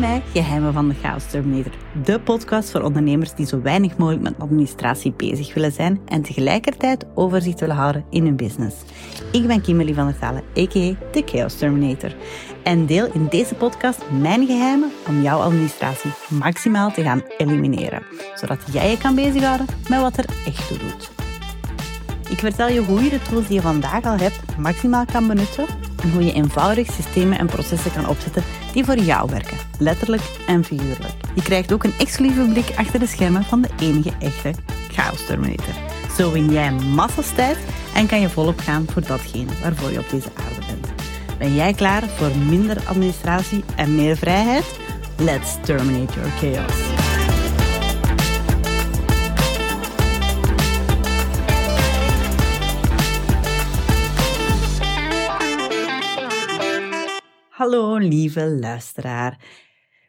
Bij Geheimen van de Chaos Terminator, de podcast voor ondernemers die zo weinig mogelijk met administratie bezig willen zijn en tegelijkertijd overzicht willen houden in hun business. Ik ben Kimberly van der Talen, a.k.a. de Chaos Terminator, en deel in deze podcast mijn geheimen om jouw administratie maximaal te gaan elimineren, zodat jij je kan bezighouden met wat er echt toe doet. Ik vertel je hoe je de tools die je vandaag al hebt maximaal kan benutten en hoe je eenvoudig systemen en processen kan opzetten die voor jou werken, letterlijk en figuurlijk. Je krijgt ook een exclusieve blik achter de schermen van de enige echte Chaos Terminator. Zo win jij massas tijd en kan je volop gaan voor datgene waarvoor je op deze aarde bent. Ben jij klaar voor minder administratie en meer vrijheid? Let's terminate your chaos. Hallo lieve luisteraar.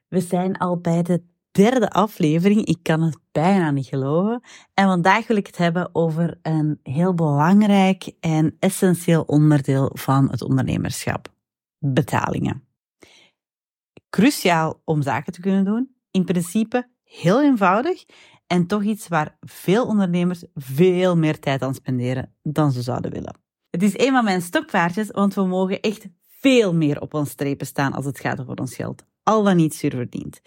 We zijn al bij de derde aflevering. Ik kan het bijna niet geloven. En vandaag wil ik het hebben over een heel belangrijk en essentieel onderdeel van het ondernemerschap: betalingen. Cruciaal om zaken te kunnen doen. In principe heel eenvoudig en toch iets waar veel ondernemers veel meer tijd aan spenderen dan ze zouden willen. Het is een van mijn stokpaardjes, want we mogen echt veel meer op ons strepen staan als het gaat over ons geld. Al dan niet zuurverdiend.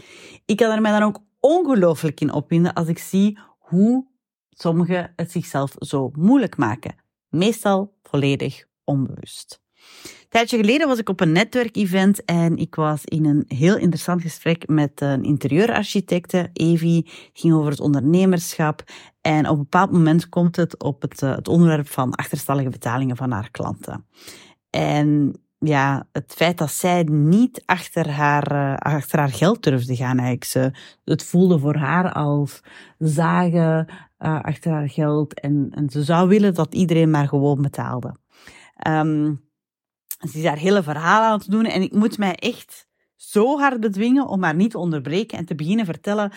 Ik kan er mij dan ook ongelooflijk in opwinden als ik zie hoe sommigen het zichzelf zo moeilijk maken. Meestal volledig onbewust. Een tijdje geleden was ik op een netwerkevent en ik was in een heel interessant gesprek met een interieurarchitecte, Evie. Het ging over het ondernemerschap. En op een bepaald moment komt het op het, het onderwerp van achterstallige betalingen van haar klanten. En ja, het feit dat zij niet achter haar, uh, achter haar geld durfde gaan. Eigenlijk. Ze, het voelde voor haar als zagen uh, achter haar geld. En, en ze zou willen dat iedereen maar gewoon betaalde. Um, ze is haar hele verhaal aan het doen. En ik moet mij echt zo hard bedwingen om haar niet te onderbreken en te beginnen vertellen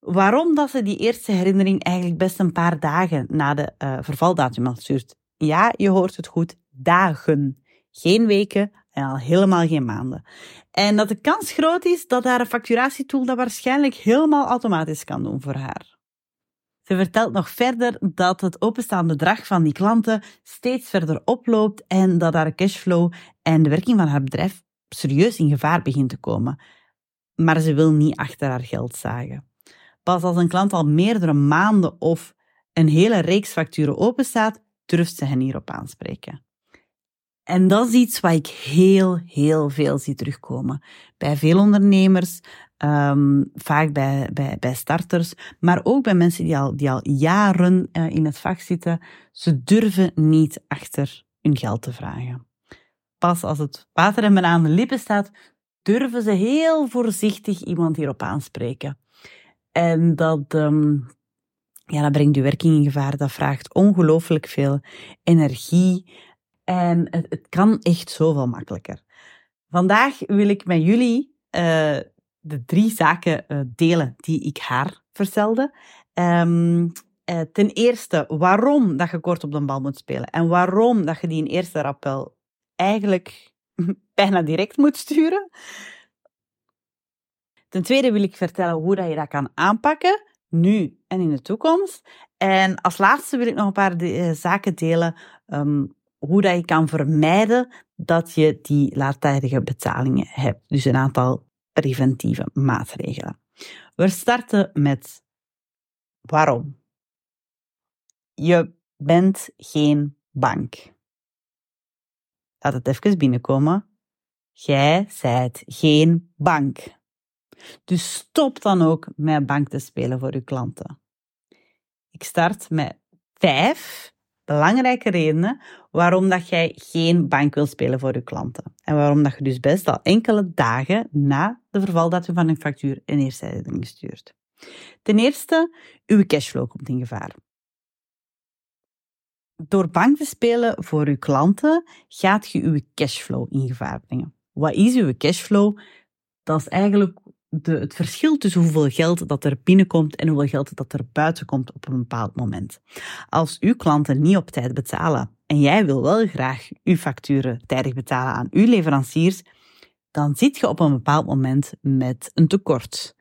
waarom dat ze die eerste herinnering eigenlijk best een paar dagen na de uh, vervaldatum had stuurt. Ja, je hoort het goed, dagen geen weken en al helemaal geen maanden. En dat de kans groot is dat haar facturatietool dat waarschijnlijk helemaal automatisch kan doen voor haar. Ze vertelt nog verder dat het openstaande bedrag van die klanten steeds verder oploopt en dat haar cashflow en de werking van haar bedrijf serieus in gevaar begint te komen. Maar ze wil niet achter haar geld zagen. Pas als een klant al meerdere maanden of een hele reeks facturen openstaat, durft ze hen hierop aanspreken. En dat is iets wat ik heel, heel veel zie terugkomen. Bij veel ondernemers, um, vaak bij, bij, starters, maar ook bij mensen die al, die al jaren uh, in het vak zitten. Ze durven niet achter hun geld te vragen. Pas als het water hem aan de lippen staat, durven ze heel voorzichtig iemand hierop aanspreken. En dat, um, ja, dat brengt uw werking in gevaar. Dat vraagt ongelooflijk veel energie. En het, kan echt zoveel makkelijker. Vandaag wil ik met jullie uh, de drie zaken uh, delen die ik haar vertelde. Um, uh, ten eerste, waarom dat je kort op de bal moet spelen. En waarom dat je die in eerste rappel eigenlijk bijna direct moet sturen. Ten tweede wil ik vertellen hoe dat je dat kan aanpakken, nu en in de toekomst. En als laatste wil ik nog een paar de, zaken delen um, hoe dat je kan vermijden dat je die laattijdige betalingen hebt. Dus een aantal preventieve maatregelen. We starten met waarom. Je bent geen bank. Laat het even binnenkomen. Jij zijt geen bank. Dus stop dan ook met bank te spelen voor je klanten. Ik start met vijf belangrijke redenen waarom dat jij geen bank wil spelen voor je klanten. En waarom dat je dus best al enkele dagen na de vervaldatum van een factuur een eerste herinnering stuurt. Ten eerste, uw cashflow komt in gevaar. Door bank te spelen voor uw klanten gaat je uw cashflow in gevaar brengen. Wat is uw cashflow? Dat is eigenlijk de, het verschil tussen hoeveel geld dat er binnenkomt en hoeveel geld dat er buiten komt op een bepaald moment. Als uw klanten niet op tijd betalen en jij wil wel graag uw facturen tijdig betalen aan uw leveranciers, dan zit je op een bepaald moment met een tekort.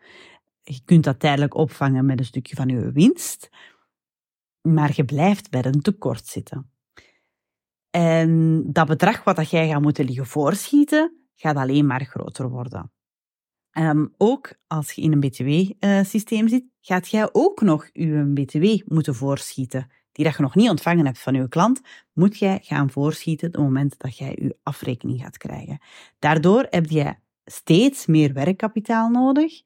Je kunt dat tijdelijk opvangen met een stukje van je winst, maar je blijft bij een tekort zitten. En dat bedrag wat dat jij gaat moeten liggen voorschieten, gaat alleen maar groter worden. Um, ook als je in een btw-systeem zit, gaat jij ook nog je btw moeten voorschieten. Die dat je nog niet ontvangen hebt van je klant, moet jij gaan voorschieten op het moment dat jij je afrekening gaat krijgen. Daardoor heb je steeds meer werkkapitaal nodig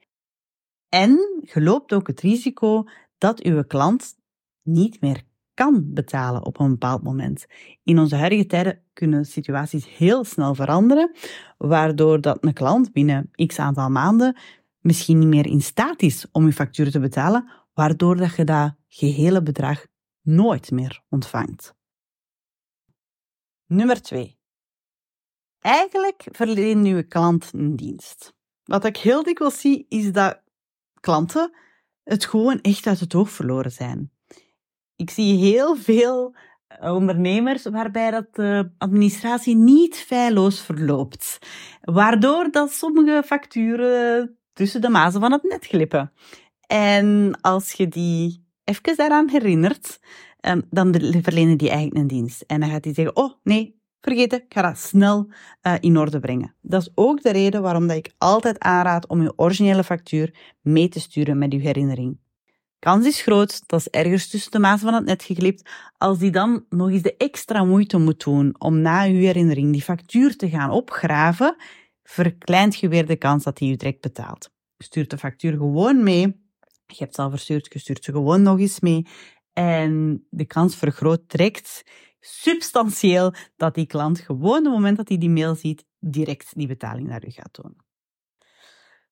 en je loopt ook het risico dat uw klant niet meer kan betalen op een bepaald moment. In onze huidige tijden kunnen situaties heel snel veranderen, waardoor dat een klant binnen x aantal maanden misschien niet meer in staat is om je factuur te betalen, waardoor dat je dat gehele bedrag nooit meer ontvangt. Nummer 2. Eigenlijk verleen uw klant een dienst. Wat ik heel dikwijls zie, is dat klanten het gewoon echt uit het oog verloren zijn. Ik zie heel veel eh, ondernemers waarbij dat de administratie niet feilloos verloopt. Waardoor dat sommige facturen tussen de mazen van het net glippen. En als je die even daaraan herinnert, ehm, dan verlenen die eigenlijk een dienst. En dan gaat hij zeggen, oh nee, vergeten, ik ga dat snel uh, in orde brengen. Dat is ook de reden waarom dat ik altijd aanraad om je originele factuur mee te sturen met uw herinnering. Kans is groot, dat is ergens tussen de maas van het net geglipt, als die dan nog eens de extra moeite moet doen om na uw herinnering die factuur te gaan opgraven, verkleint je weer de kans dat hij u direct betaalt. Je stuurt de factuur gewoon mee. Je hebt ze al verstuurd, je stuurt ze gewoon nog eens mee. En de kans vergroot direct substantieel dat die klant gewoon op het moment dat hij die mail ziet, direct die betaling naar u gaat doen.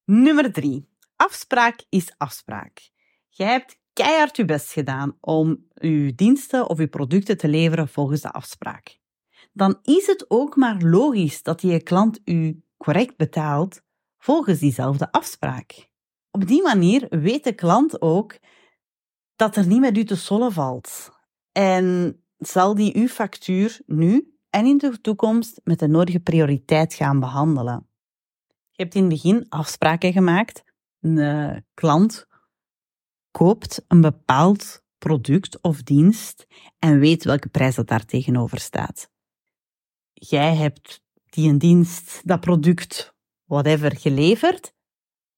Nummer drie. Afspraak is afspraak. Jij hebt keihard je best gedaan om je diensten of je producten te leveren volgens de afspraak. Dan is het ook maar logisch dat je klant u correct betaalt volgens diezelfde afspraak. Op die manier weet de klant ook dat er niet met u te sollen valt. En zal die uw factuur nu en in de toekomst met de nodige prioriteit gaan behandelen. Je hebt in het begin afspraken gemaakt. Een eh, klant koopt een bepaald product of dienst en weet welke prijs dat daar tegenover staat. Jij hebt die een dienst, dat product, whatever, geleverd,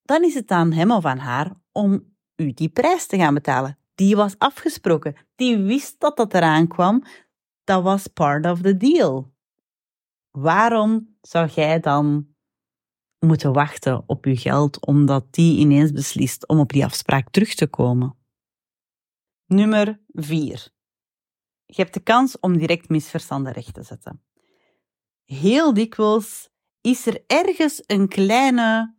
dan is het aan hem of aan haar om u die prijs te gaan betalen. Die was afgesproken. Die wist dat dat eraan kwam. Dat was part of the deal. Waarom zou jij dan moeten wachten op je geld omdat die ineens beslist om op die afspraak terug te komen? Nummer 4. Je hebt de kans om direct misverstanden recht te zetten. Heel dikwijls is er ergens een kleine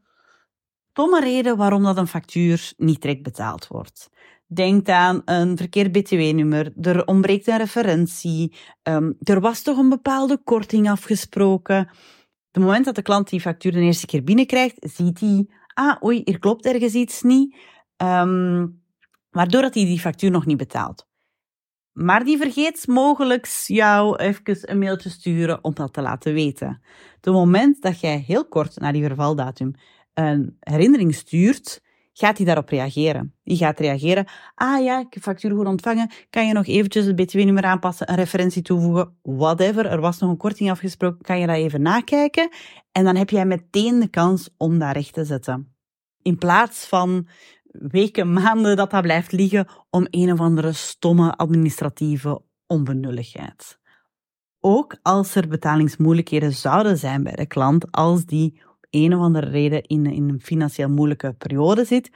stomme reden waarom dat een factuur niet direct betaald wordt. Denk aan een verkeerd btw-nummer, er ontbreekt een referentie, um, er was toch een bepaalde korting afgesproken. Het moment dat de klant die factuur de eerste keer binnenkrijgt, ziet hij, ah oei, hier klopt ergens iets niet, um, waardoor dat hij die factuur nog niet betaalt. Maar die vergeet mogelijk jou even een mailtje sturen om dat te laten weten. Het moment dat jij heel kort na die vervaldatum een herinnering stuurt, gaat hij daarop reageren. Die gaat reageren, ah ja, ik heb factuur goed ontvangen, kan je nog eventjes het btw-nummer aanpassen, een referentie toevoegen, whatever, er was nog een korting afgesproken, kan je dat even nakijken en dan heb jij meteen de kans om dat recht te zetten. In plaats van weken, maanden dat dat blijft liggen om een of andere stomme administratieve onbenulligheid. Ook als er betalingsmoeilijkheden zouden zijn bij de klant, als die een of andere reden in, in een financieel moeilijke periode zit,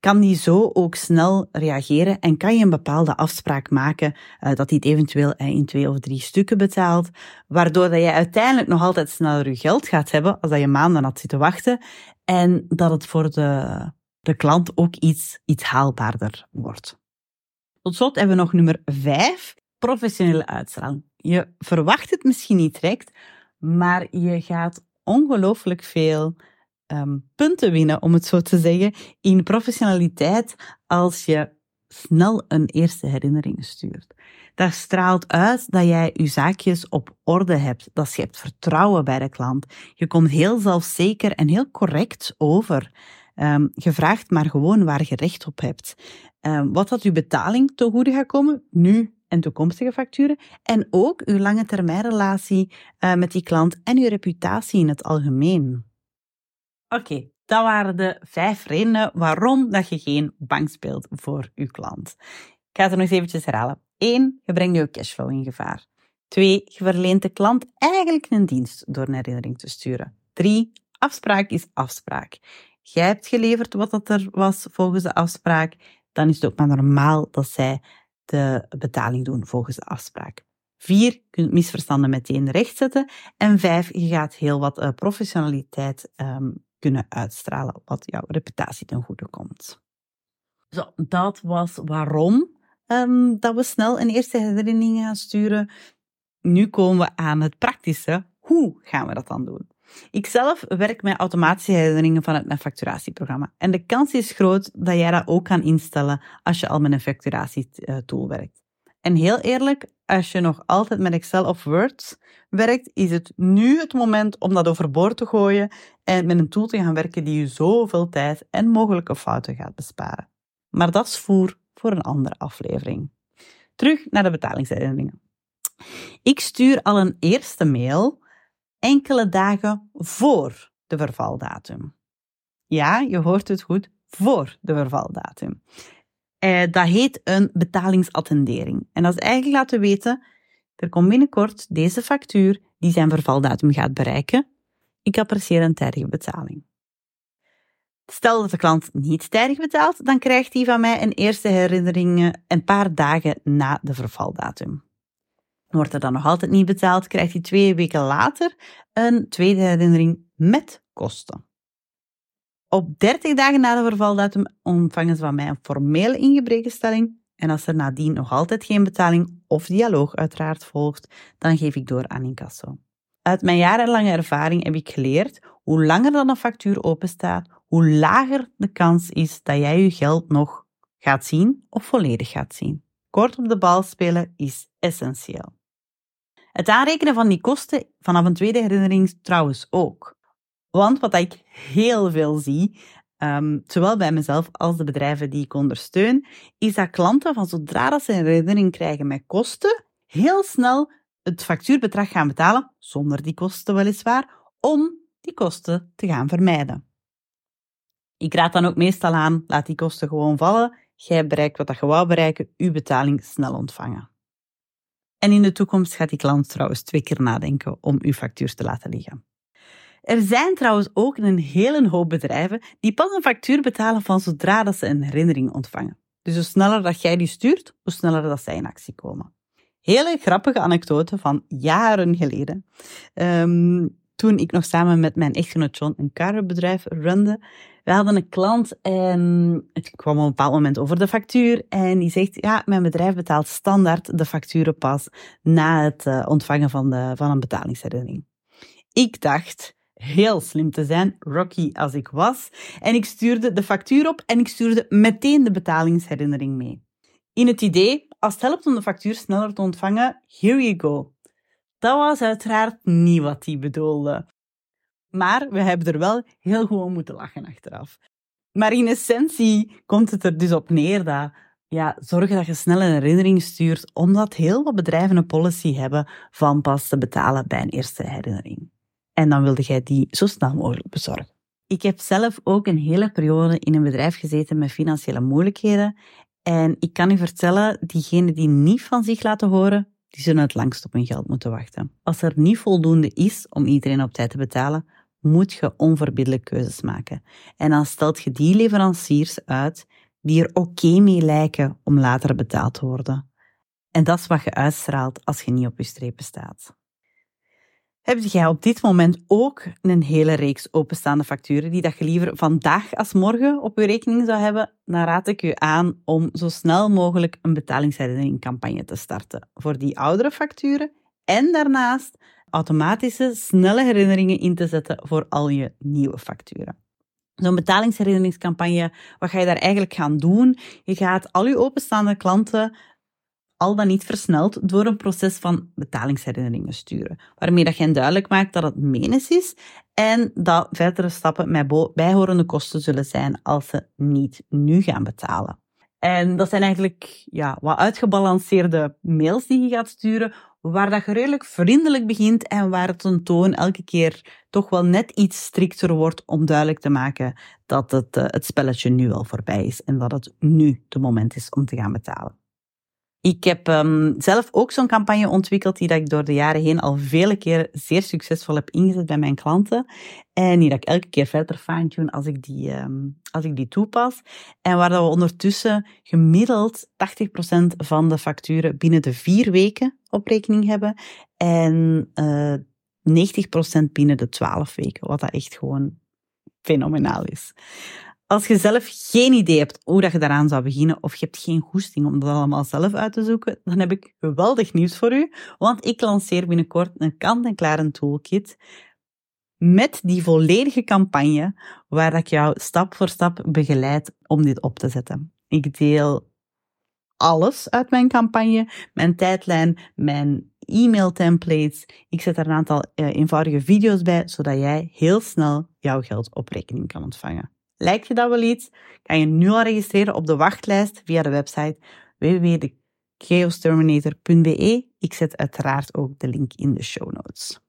kan die zo ook snel reageren en kan je een bepaalde afspraak maken uh, dat hij het eventueel uh, in twee of drie stukken betaalt, waardoor dat je uiteindelijk nog altijd sneller je geld gaat hebben als dat je maanden had zitten wachten en dat het voor de, de klant ook iets, iets haalbaarder wordt. Tot slot hebben we nog nummer vijf, professionele uitstraling. Je verwacht het misschien niet direct, maar je gaat ongelooflijk veel um, punten winnen, om het zo te zeggen, in professionaliteit als je snel een eerste herinnering stuurt. Dat straalt uit dat jij je zaakjes op orde hebt, dat je hebt vertrouwen bij de klant. Je komt heel zelfzeker en heel correct over. Um, je vraagt maar gewoon waar je recht op hebt. Um, wat dat uw betaling te goede gaat komen, nu toekomstige facturen. En ook uw lange termijnrelatie uh, met die klant en uw reputatie in het algemeen. Oké, dat waren de vijf redenen waarom dat je geen bank speelt voor uw klant. Ik ga het er nog eens eventjes herhalen. 1. Je brengt je cashflow in gevaar. 2. Je verleent de klant eigenlijk een dienst door een herinnering te sturen. 3. Afspraak is afspraak. Jij hebt geleverd wat dat er was volgens de afspraak. Dan is het ook maar normaal dat zij de betaling doen volgens de afspraak. 4. Je kunt misverstanden meteen rechtzetten. En 5. Je gaat heel wat uh, professionaliteit um, kunnen uitstralen, wat jouw reputatie ten goede komt. Zo, dat was waarom um, dat we snel een eerste herinnering gaan sturen. Nu komen we aan het praktische. Hoe gaan we dat dan doen? Ik zelf werk met automatische herinneringen vanuit mijn facturatieprogramma. En de kans is groot dat jij dat ook kan instellen als je al met een facturatietool werkt. En heel eerlijk, als je nog altijd met Excel of Word werkt, is het nu het moment om dat overboord te gooien en met een tool te gaan werken die je zoveel tijd en mogelijke fouten gaat besparen. Maar dat is voer voor een andere aflevering. Terug naar de betalingsherinneringen. Ik stuur al een eerste mail enkele dagen voor de vervaldatum. Ja, je hoort het goed, voor de vervaldatum. Eh, dat heet een betalingsattendering. En dat is eigenlijk laten weten, er komt binnenkort deze factuur die zijn vervaldatum gaat bereiken. Ik apprecieer een tijdige betaling. Stel dat de klant niet tijdig betaalt, dan krijgt hij van mij een eerste herinnering een paar dagen na de vervaldatum. Wordt er dan nog altijd niet betaald, krijgt hij twee weken later een tweede herinnering met kosten. Op 30 dagen na de vervaldatum ontvangen ze van mij een formele ingebrekenstelling en als er nadien nog altijd geen betaling of dialoog uiteraard volgt, dan geef ik door aan incasso. Uit mijn jarenlange ervaring heb ik geleerd hoe langer dan een factuur openstaat, hoe lager de kans is dat jij je geld nog gaat zien of volledig gaat zien. Kort op de bal spelen is essentieel. Het aanrekenen van die kosten vanaf een tweede herinnering trouwens ook. Want wat ik heel veel zie, um, zowel bij mezelf als de bedrijven die ik ondersteun, is dat klanten van zodra dat ze een herinnering krijgen met kosten, heel snel het factuurbedrag gaan betalen, zonder die kosten weliswaar, om die kosten te gaan vermijden. Ik raad dan ook meestal aan, laat die kosten gewoon vallen, jij bereikt wat je wou bereiken, uw betaling snel ontvangen. En in de toekomst gaat die klant trouwens twee keer nadenken om uw factuur te laten liggen. Er zijn trouwens ook een hele hoop bedrijven die pas een factuur betalen van zodra dat ze een herinnering ontvangen. Dus hoe sneller dat jij die stuurt, hoe sneller dat zij in actie komen. Hele grappige anekdote van jaren geleden. Um, toen ik nog samen met mijn echtgenoot John een karenbedrijf runde. We hadden een klant en het kwam op een bepaald moment over de factuur. En die zegt, ja, mijn bedrijf betaalt standaard de facturen pas na het uh, ontvangen van, de, van een betalingsherinnering. Ik dacht, heel slim te zijn, Rocky als ik was. En ik stuurde de factuur op en ik stuurde meteen de betalingsherinnering mee. In het idee, als het helpt om de factuur sneller te ontvangen, here you go. Dat was uiteraard niet wat hij bedoelde. Maar we hebben er wel heel gewoon moeten lachen achteraf. Maar in essentie komt het er dus op neer dat ja, zorgen dat je snel een herinnering stuurt, omdat heel wat bedrijven een policy hebben van pas te betalen bij een eerste herinnering. En dan wilde jij die zo snel mogelijk bezorgen. Ik heb zelf ook een hele periode in een bedrijf gezeten met financiële moeilijkheden. En ik kan u vertellen, diegenen die niet van zich laten horen, die zullen het langst op hun geld moeten wachten. Als er niet voldoende is om iedereen op tijd te betalen, moet je onverbiddelijke keuzes maken. En dan stelt je die leveranciers uit die er oké mee lijken om later betaald te worden. En dat is wat je uitstraalt als je niet op je strepen staat. Heb jij op dit moment ook een hele reeks openstaande facturen die dat je liever vandaag als morgen op je rekening zou hebben? Dan raad ik u aan om zo snel mogelijk een betalingsherinneringcampagne te starten voor die oudere facturen en daarnaast automatische snelle herinneringen in te zetten voor al je nieuwe facturen. Zo'n betalingsherinneringscampagne, wat ga je daar eigenlijk gaan doen? Je gaat al je openstaande klanten al dan niet versneld door een proces van betalingsherinneringen sturen, waarmee dat je duidelijk maakt dat het menens is en dat verdere stappen met bijhorende kosten zullen zijn als ze niet nu gaan betalen. En dat zijn eigenlijk ja, wat uitgebalanceerde mails die je gaat sturen, waar dat je redelijk vriendelijk begint en waar het een toon elke keer toch wel net iets strikter wordt om duidelijk te maken dat het, uh, het spelletje nu al voorbij is en dat het nu de moment is om te gaan betalen. Ik heb um, zelf ook zo'n campagne ontwikkeld die dat ik door de jaren heen al vele keren zeer succesvol heb ingezet bij mijn klanten. En die dat ik elke keer verder fine-tune als, ik die, um, als ik die toepas. En waar dat we ondertussen gemiddeld 80% van de facturen binnen de vier weken op rekening hebben. En uh, eh, 90% binnen de 12 weken. Wat dat echt gewoon fenomenaal is. Als je zelf geen idee hebt hoe dat je daaraan zou beginnen, of je hebt geen goesting om dat allemaal zelf uit te zoeken, dan heb ik geweldig nieuws voor u, want ik lanceer binnenkort een kant-en-klare toolkit met die volledige campagne, waar ik jou stap voor stap begeleid om dit op te zetten. Ik deel alles uit mijn campagne, mijn tijdlijn, mijn e-mail templates. Ik zet er een aantal uh, eenvoudige video's bij, zodat jij heel snel jouw geld op rekening kan ontvangen. Lijkt je dat wel iets? Kan je nu al registreren op de wachtlijst via de website www.chaosterminator.be. Ik zet uiteraard ook de link in de show notes.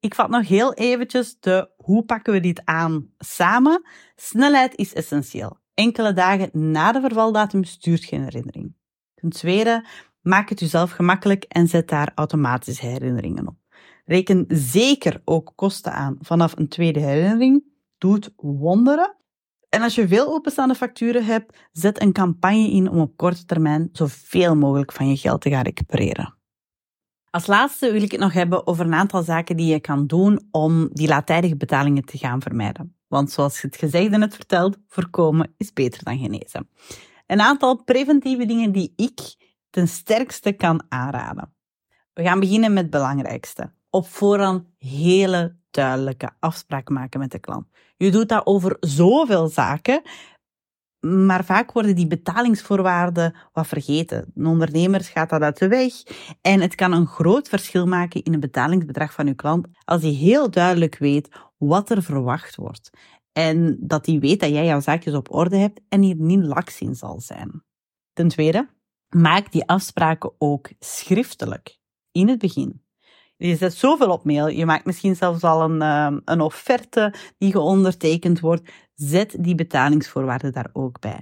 Ik vat nog heel eventjes de hoe pakken we dit aan samen. Snelheid is essentieel. Enkele dagen na de vervaldatum stuurt geen herinnering. Ten tweede, maak het jezelf gemakkelijk en zet daar automatische herinneringen op. Reken zeker ook kosten aan vanaf een tweede herinnering. Doet wonderen. En als je veel openstaande facturen hebt, zet een campagne in om op korte termijn zoveel mogelijk van je geld te gaan recupereren. Als laatste wil ik het nog hebben over een aantal zaken die je kan doen om die laattijdige betalingen te gaan vermijden. Want zoals het gezegde net verteld, voorkomen is beter dan genezen. Een aantal preventieve dingen die ik ten sterkste kan aanraden. We gaan beginnen met het belangrijkste. Op voorhand hele duidelijke afspraken maken met de klant. Je doet dat over zoveel zaken, maar vaak worden die betalingsvoorwaarden wat vergeten. Een ondernemer gaat dat uit de weg en het kan een groot verschil maken in het betalingsbedrag van uw klant als hij heel duidelijk weet wat er verwacht wordt. En dat hij weet dat jij jouw zaakjes op orde hebt en hier niet laks in zal zijn. Ten tweede, maak die afspraken ook schriftelijk in het begin. Je zet zoveel op mail. Je maakt misschien zelfs al een, ehm, een offerte die geondertekend wordt. Zet die betalingsvoorwaarden daar ook bij.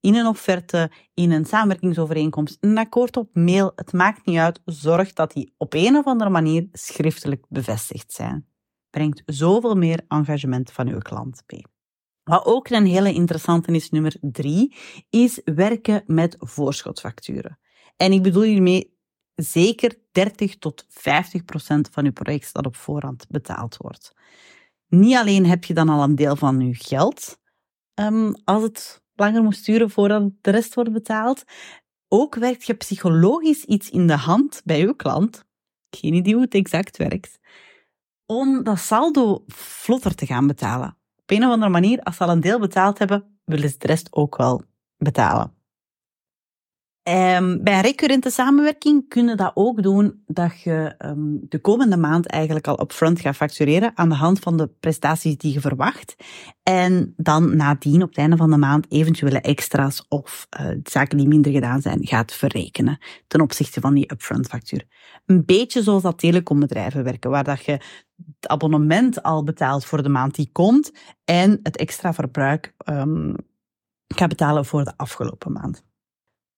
In een offerte, in een samenwerkingsovereenkomst, een akkoord op mail. Het maakt niet uit. Zorg dat die op een of andere manier schriftelijk bevestigd zijn. Brengt zoveel meer engagement van uw klant mee. Wat ook een hele interessante is, nummer drie, is werken met voorschotfacturen. En ik bedoel hiermee zeker 30 tot 50 procent van je project dat op voorhand betaald wordt. Niet alleen heb je dan al een deel van je geld, um, als het langer moet sturen voordat de rest wordt betaald, ook werkt je psychologisch iets in de hand bij je klant, geen idee hoe het exact werkt, om dat saldo vlotter te gaan betalen. Op een of andere manier, als ze al een deel betaald hebben, willen ze de rest ook wel betalen. Um, bij recurrente samenwerking kun je dat ook doen dat je um, de komende maand eigenlijk al upfront gaat factureren aan de hand van de prestaties die je verwacht. En dan nadien op het einde van de maand eventuele extra's of uh, zaken die minder gedaan zijn gaat verrekenen ten opzichte van die upfront factuur. Een beetje zoals dat telecombedrijven werken, waar dat je het abonnement al betaalt voor de maand die komt en het extra verbruik um, gaat betalen voor de afgelopen maand.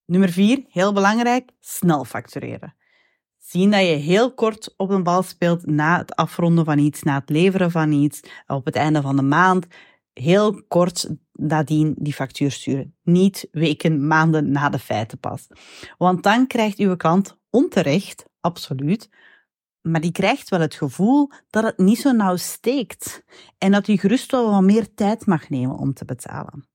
Nummer vier, heel belangrijk, snel factureren. Zien dat je heel kort op een bal speelt na het afronden van iets, na het leveren van iets, op het einde van de maand. Heel kort nadien die factuur sturen. Niet weken, maanden na de feiten pas. Want dan krijgt uw klant onterecht, absoluut, maar die krijgt wel het gevoel dat het niet zo nauw steekt en dat u gerust wel wat meer tijd mag nemen om te betalen.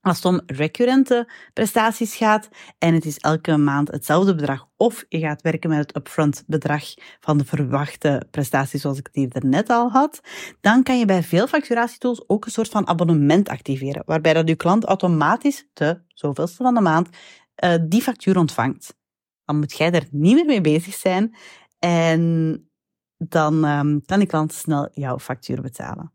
Als het om recurrente prestaties gaat en het is elke maand hetzelfde bedrag, of je gaat werken met het upfront bedrag van de verwachte prestaties zoals ik het hier net al had, dan kan je bij veel facturatietools ook een soort van abonnement activeren, waarbij dat je klant automatisch de zoveelste van de maand uh, die factuur ontvangt. Dan moet jij er niet meer mee bezig zijn en dan um, kan die klant snel jouw factuur betalen.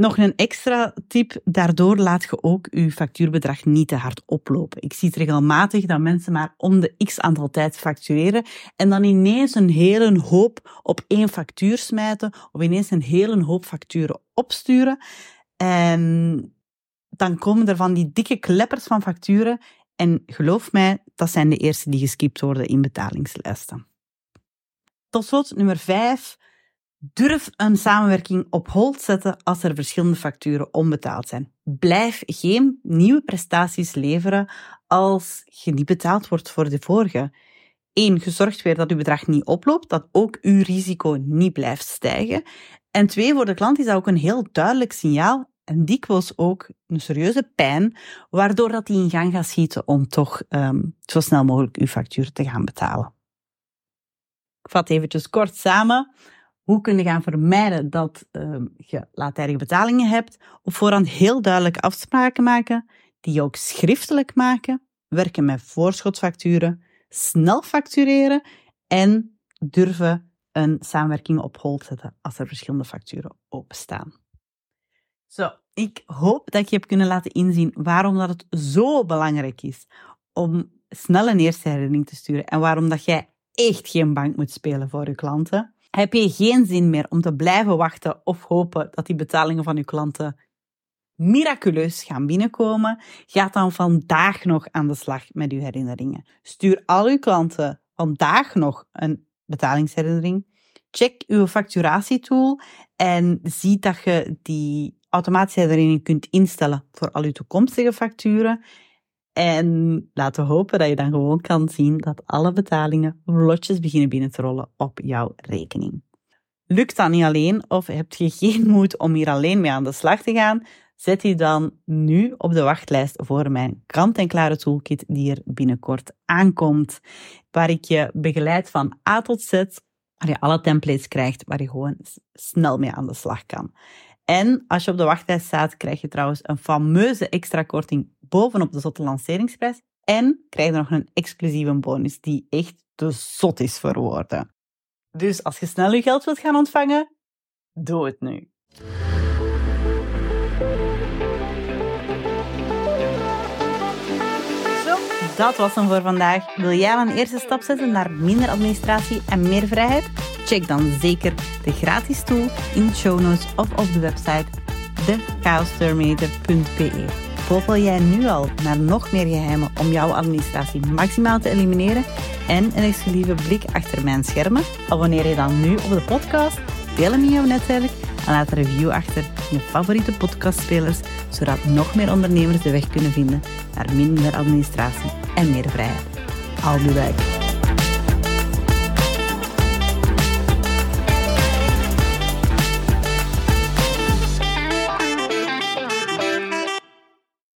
Nog een extra tip, daardoor laat je ook je factuurbedrag niet te hard oplopen. Ik zie het regelmatig dat mensen maar om de x aantal tijd factureren en dan ineens een hele hoop op één factuur smijten of ineens een hele hoop facturen opsturen. En dan komen er van die dikke kleppers van facturen en geloof mij, dat zijn de eerste die geskipt worden in betalingslijsten. Tot slot nummer 5. Durf een samenwerking op hold zetten als er verschillende facturen onbetaald zijn. Blijf geen nieuwe prestaties leveren als je niet betaald wordt voor de vorige. Eén, je zorgt weer dat uw bedrag niet oploopt, dat ook uw risico niet blijft stijgen. En twee, voor de klant is dat ook een heel duidelijk signaal en dikwijls ook een serieuze pijn, waardoor dat die in gang gaat schieten om toch um, zo snel mogelijk uw factuur te gaan betalen. Ik vat eventjes kort samen. Hoe kun je gaan vermijden dat uh, je laattijdige betalingen hebt? Op voorhand heel duidelijk afspraken maken, die ook schriftelijk maken, werken met voorschotfacturen, snel factureren en durven een samenwerking op hold zetten als er verschillende facturen openstaan. Zo, ik hoop dat je hebt kunnen laten inzien waarom dat het zo belangrijk is om snel een eerste herinnering te sturen en waarom dat jij echt geen bank moet spelen voor je klanten. Heb je geen zin meer om te blijven wachten of hopen dat die betalingen van je klanten miraculeus gaan binnenkomen? Ga dan vandaag nog aan de slag met je herinneringen. Stuur al uw klanten vandaag nog een betalingsherinnering. Check uw facturatietool en zie dat je die automatische herinnering kunt instellen voor al uw toekomstige facturen. En laten we hopen dat je dan gewoon kan zien dat alle betalingen vlotjes beginnen binnen te rollen op jouw rekening. Lukt dat niet alleen of heb je geen moed om hier alleen mee aan de slag te gaan? Zet je dan nu op de wachtlijst voor mijn kant-en-klare toolkit die er binnenkort aankomt. Waar ik je begeleid van A tot Z, waar je alle templates krijgt, waar je gewoon snel mee aan de slag kan. En als je op de wachtlijst staat, krijg je trouwens een fameuze extra korting bovenop de zotte lanceringsprijs. En krijg je nog een exclusieve bonus die echt te zot is voor woorden. Dus als je snel je geld wilt gaan ontvangen, doe het nu. Zo, dat was hem voor vandaag. Wil jij een eerste stap zetten naar minder administratie en meer vrijheid? Check dan zeker de gratis tool in de show notes of op de website thechaosterminator.be. Volg jij nu al naar nog meer geheimen om jouw administratie maximaal te elimineren en een exclusieve blik achter mijn schermen? Abonneer je dan nu op de podcast, deel hem in jouw netwerk en laat een review achter in je favoriete podcastspelers, zodat nog meer ondernemers de weg kunnen vinden naar minder administratie en meer vrijheid. I'll be back.